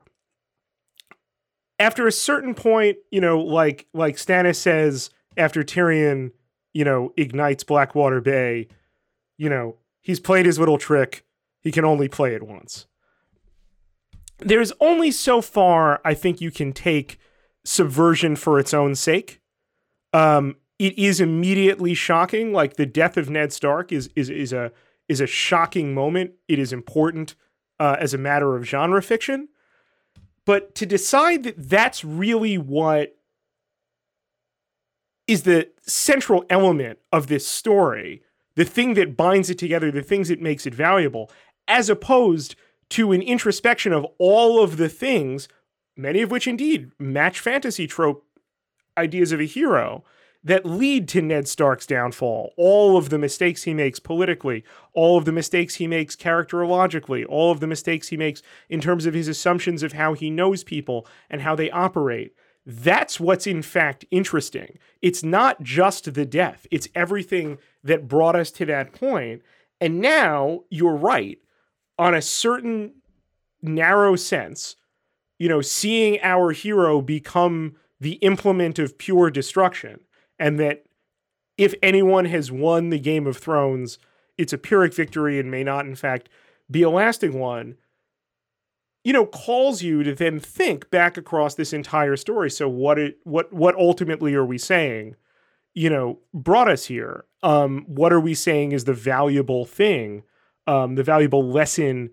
After a certain point you know like like stannis says after tyrion you know ignites blackwater bay you know He's played his little trick. He can only play it once. There's only so far I think you can take subversion for its own sake. Um, it is immediately shocking. Like the death of Ned Stark is is is a is a shocking moment. It is important uh, as a matter of genre fiction. But to decide that that's really what is the central element of this story the thing that binds it together, the things that makes it valuable, as opposed to an introspection of all of the things, many of which indeed match fantasy trope ideas of a hero that lead to Ned Stark's downfall. All of the mistakes he makes politically, all of the mistakes he makes characterologically, all of the mistakes he makes in terms of his assumptions of how he knows people and how they operate. That's what's in fact interesting. It's not just the death, it's everything that brought us to that point. And now you're right. On a certain narrow sense, you know, seeing our hero become the implement of pure destruction, and that if anyone has won the Game of Thrones, it's a Pyrrhic victory and may not, in fact, be a lasting one, you know, calls you to then think back across this entire story. So what it what what ultimately are we saying, you know, brought us here? Um, what are we saying is the valuable thing, um, the valuable lesson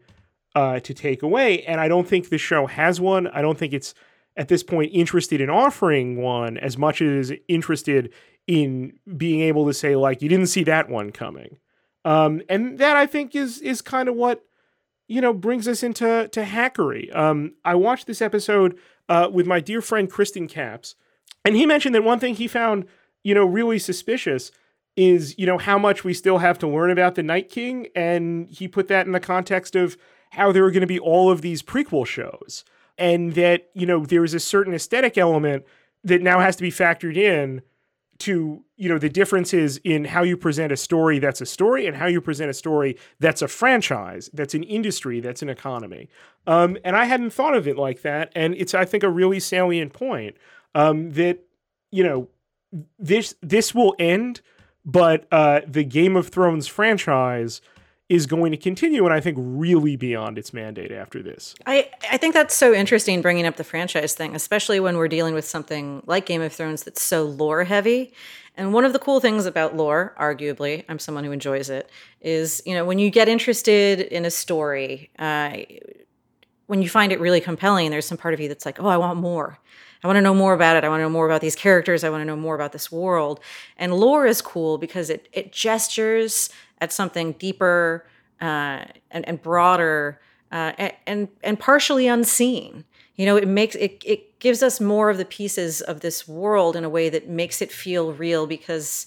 uh, to take away? And I don't think the show has one. I don't think it's at this point interested in offering one as much as interested in being able to say like you didn't see that one coming um, and that i think is is kind of what you know brings us into to hackery um, i watched this episode uh, with my dear friend kristen caps and he mentioned that one thing he found you know really suspicious is you know how much we still have to learn about the night king and he put that in the context of how there are going to be all of these prequel shows and that you know there is a certain aesthetic element that now has to be factored in to you know the differences in how you present a story that's a story and how you present a story that's a franchise that's an industry that's an economy. Um, and i hadn't thought of it like that and it's i think a really salient point um, that you know this this will end but uh, the game of thrones franchise is going to continue and I think really beyond its mandate after this. I, I think that's so interesting bringing up the franchise thing, especially when we're dealing with something like Game of Thrones that's so lore heavy. And one of the cool things about lore, arguably, I'm someone who enjoys it, is you know when you get interested in a story, uh, when you find it really compelling, there's some part of you that's like, oh, I want more. I want to know more about it. I want to know more about these characters. I want to know more about this world. And lore is cool because it it gestures at something deeper uh, and, and broader uh, and and partially unseen. You know, it makes it it gives us more of the pieces of this world in a way that makes it feel real because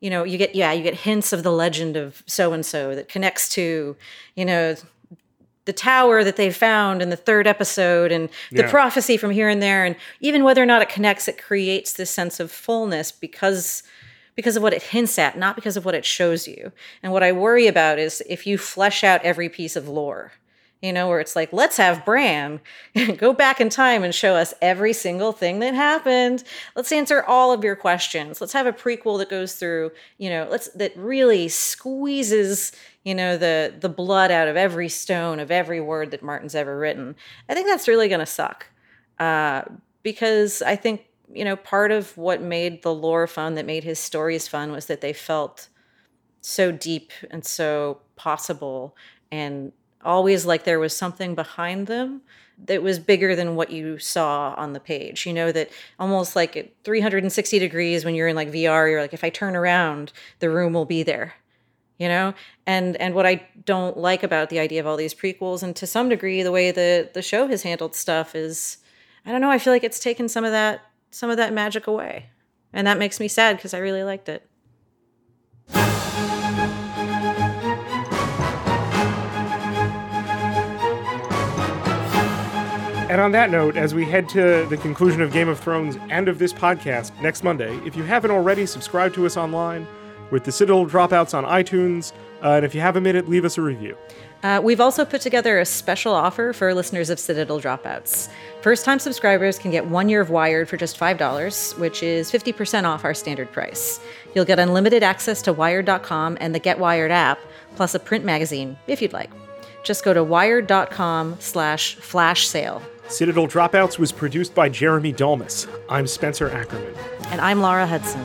you know you get yeah you get hints of the legend of so and so that connects to you know the tower that they found in the third episode and the yeah. prophecy from here and there and even whether or not it connects it creates this sense of fullness because because of what it hints at, not because of what it shows you. And what I worry about is if you flesh out every piece of lore, you know, where it's like, let's have Bran (laughs) go back in time and show us every single thing that happened. Let's answer all of your questions. Let's have a prequel that goes through, you know, let's that really squeezes, you know, the the blood out of every stone of every word that Martin's ever written. I think that's really going to suck. Uh, because I think you know, part of what made the lore fun, that made his stories fun, was that they felt so deep and so possible and always like there was something behind them that was bigger than what you saw on the page. You know, that almost like at 360 degrees when you're in like VR, you're like, if I turn around, the room will be there. You know? And and what I don't like about the idea of all these prequels and to some degree the way the the show has handled stuff is I don't know, I feel like it's taken some of that some of that magic away. And that makes me sad because I really liked it. And on that note, as we head to the conclusion of Game of Thrones and of this podcast next Monday, if you haven't already, subscribe to us online with the Citadel Dropouts on iTunes. Uh, and if you have a minute, leave us a review. Uh, we've also put together a special offer for listeners of Citadel Dropouts. First time subscribers can get one year of Wired for just $5, which is 50% off our standard price. You'll get unlimited access to Wired.com and the Get Wired app, plus a print magazine, if you'd like. Just go to wired.com slash flash sale. Citadel Dropouts was produced by Jeremy Dolmus. I'm Spencer Ackerman. And I'm Laura Hudson.